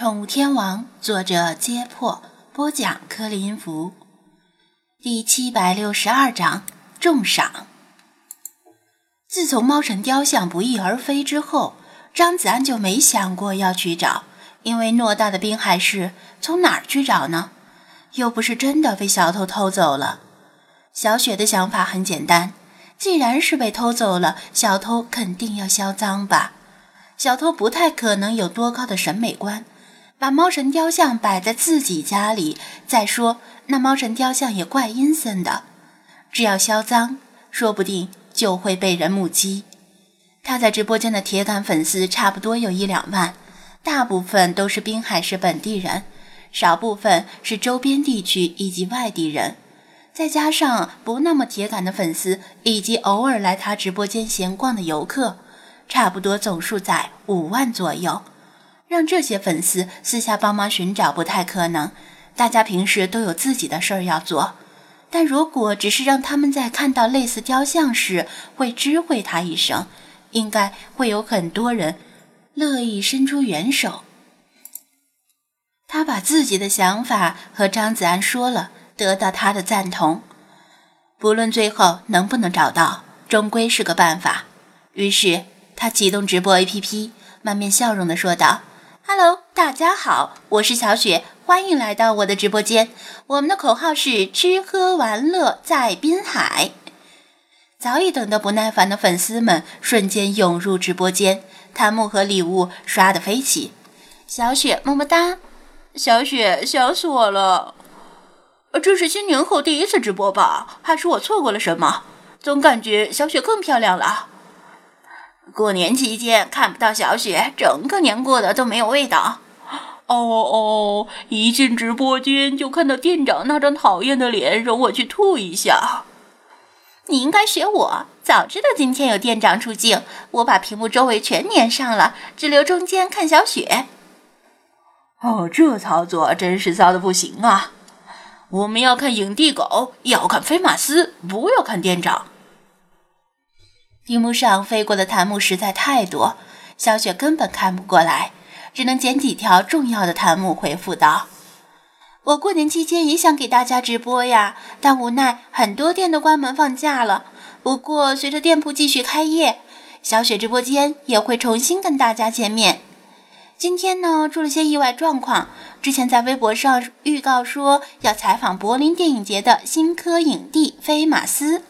宠物天王，作者：揭破，播讲：柯林福，第七百六十二章重赏。自从猫神雕像不翼而飞之后，张子安就没想过要去找，因为偌大的滨海市，从哪儿去找呢？又不是真的被小偷偷走了。小雪的想法很简单，既然是被偷走了，小偷肯定要销赃吧？小偷不太可能有多高的审美观。把猫神雕像摆在自己家里，再说那猫神雕像也怪阴森的。只要销赃，说不定就会被人目击。他在直播间的铁杆粉丝差不多有一两万，大部分都是滨海市本地人，少部分是周边地区以及外地人，再加上不那么铁杆的粉丝以及偶尔来他直播间闲逛的游客，差不多总数在五万左右。让这些粉丝私下帮忙寻找不太可能，大家平时都有自己的事儿要做。但如果只是让他们在看到类似雕像时会知会他一声，应该会有很多人乐意伸出援手。他把自己的想法和张子安说了，得到他的赞同。不论最后能不能找到，终归是个办法。于是他启动直播 APP，满面笑容地说道。Hello，大家好，我是小雪，欢迎来到我的直播间。我们的口号是吃喝玩乐在滨海。早已等得不耐烦的粉丝们瞬间涌入直播间，弹幕和礼物刷得飞起。小雪么么哒，小雪想死我了。这是新年后第一次直播吧？还是我错过了什么？总感觉小雪更漂亮了。过年期间看不到小雪，整个年过得都没有味道。哦哦，一进直播间就看到店长那张讨厌的脸，容我去吐一下。你应该学我，早知道今天有店长出镜，我把屏幕周围全粘上了，只留中间看小雪。哦，这操作真是骚的不行啊！我们要看影帝狗，要看飞马斯，不要看店长。屏幕上飞过的弹幕实在太多，小雪根本看不过来，只能捡几条重要的弹幕回复道：“我过年期间也想给大家直播呀，但无奈很多店都关门放假了。不过随着店铺继续开业，小雪直播间也会重新跟大家见面。今天呢，出了些意外状况，之前在微博上预告说要采访柏林电影节的新科影帝菲马斯。”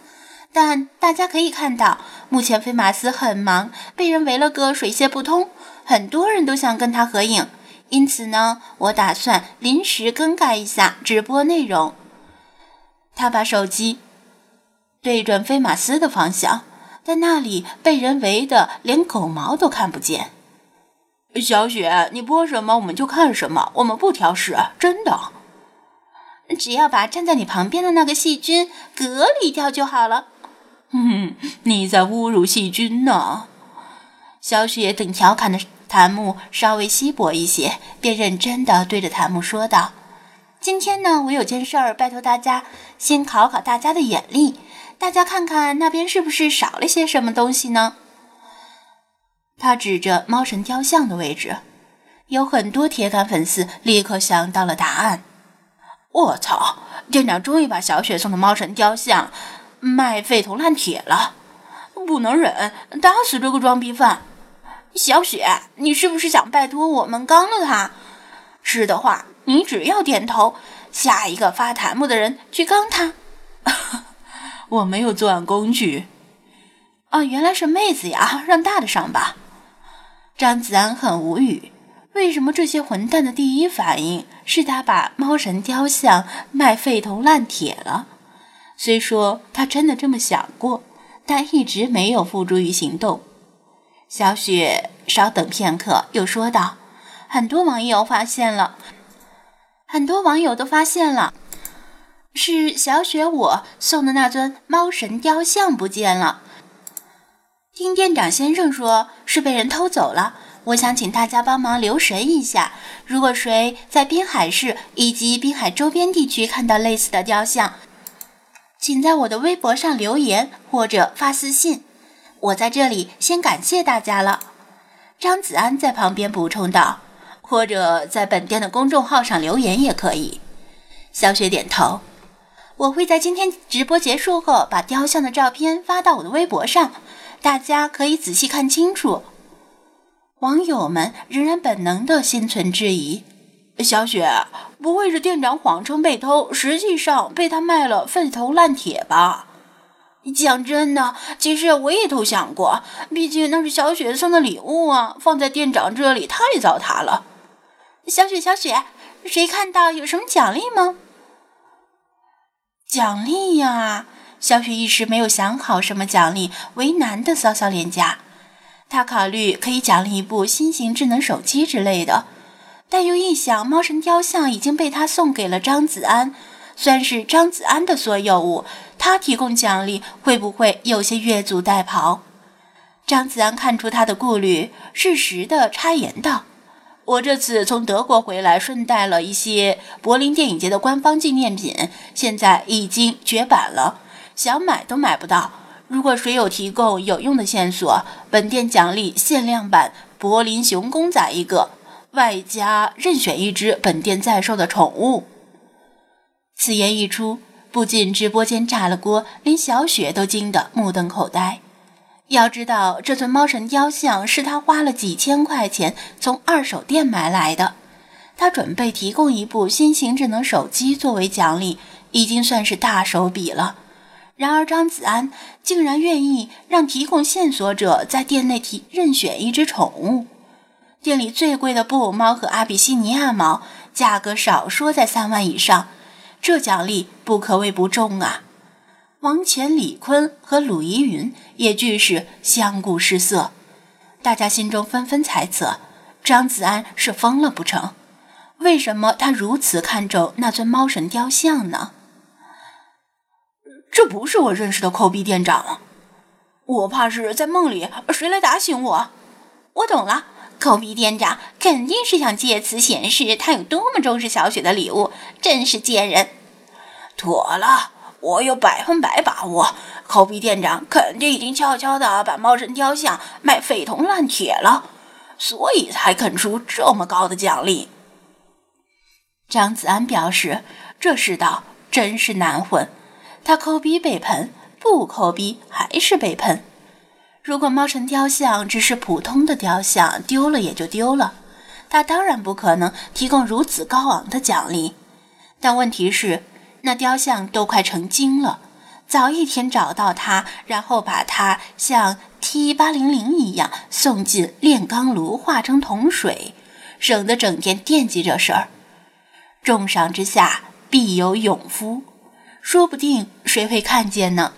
但大家可以看到，目前菲马斯很忙，被人围了个水泄不通，很多人都想跟他合影。因此呢，我打算临时更改一下直播内容。他把手机对准菲马斯的方向，在那里被人围得连狗毛都看不见。小雪，你播什么我们就看什么，我们不挑食，真的。只要把站在你旁边的那个细菌隔离掉就好了。哼，你在侮辱细菌呢！小雪等调侃的弹幕稍微稀薄一些，便认真的对着弹幕说道：“今天呢，我有件事儿，拜托大家先考考大家的眼力，大家看看那边是不是少了些什么东西呢？”他指着猫神雕像的位置，有很多铁杆粉丝立刻想到了答案。我操！店长终于把小雪送的猫神雕像。卖废铜烂铁了，不能忍，打死这个装逼犯！小雪，你是不是想拜托我们刚了他？是的话，你只要点头，下一个发弹幕的人去刚他。我没有作案工具。啊，原来是妹子呀，让大的上吧。张子安很无语，为什么这些混蛋的第一反应是他把猫神雕像卖废铜烂铁了？虽说他真的这么想过，但一直没有付诸于行动。小雪稍等片刻，又说道：“很多网友发现了，很多网友都发现了，是小雪我送的那尊猫神雕像不见了。听店长先生说是被人偷走了，我想请大家帮忙留神一下。如果谁在滨海市以及滨海周边地区看到类似的雕像，”请在我的微博上留言或者发私信，我在这里先感谢大家了。张子安在旁边补充道：“或者在本店的公众号上留言也可以。小雪点头，我会在今天直播结束后把雕像的照片发到我的微博上，大家可以仔细看清楚。网友们仍然本能的心存质疑：小雪不会是店长谎称被偷，实际上被他卖了废铜烂铁吧？讲真的，其实我也偷想过，毕竟那是小雪送的礼物啊，放在店长这里太糟蹋了。小雪，小雪，谁看到有什么奖励吗？奖励呀！小雪一时没有想好什么奖励，为难的搔搔脸颊。她考虑可以奖励一部新型智能手机之类的，但又一想，猫神雕像已经被他送给了张子安，算是张子安的所有物，他提供奖励会不会有些越俎代庖？张子安看出他的顾虑，适时的插言道。我这次从德国回来，顺带了一些柏林电影节的官方纪念品，现在已经绝版了，想买都买不到。如果谁有提供有用的线索，本店奖励限量版柏林熊公仔一个，外加任选一只本店在售的宠物。此言一出，不仅直播间炸了锅，连小雪都惊得目瞪口呆。要知道，这尊猫神雕像是他花了几千块钱从二手店买来的。他准备提供一部新型智能手机作为奖励，已经算是大手笔了。然而，张子安竟然愿意让提供线索者在店内提任选一只宠物。店里最贵的布偶猫和阿比西尼亚猫，价格少说在三万以上，这奖励不可谓不重啊！王乾、李坤和鲁依云也俱是相顾失色，大家心中纷纷猜测：张子安是疯了不成？为什么他如此看重那尊猫神雕像呢？这不是我认识的抠鼻店长，我怕是在梦里谁来打醒我。我懂了，抠鼻店长肯定是想借此显示他有多么重视小雪的礼物，真是贱人。妥了。我有百分百把握，抠鼻店长肯定已经悄悄地把猫神雕像卖废铜烂铁了，所以才肯出这么高的奖励。张子安表示，这世道真是难混，他抠鼻被喷，不抠鼻还是被喷。如果猫神雕像只是普通的雕像，丢了也就丢了，他当然不可能提供如此高昂的奖励。但问题是。那雕像都快成精了，早一天找到它，然后把它像 T 八零零一样送进炼钢炉，化成铜水，省得整天惦记这事儿。重赏之下必有勇夫，说不定谁会看见呢？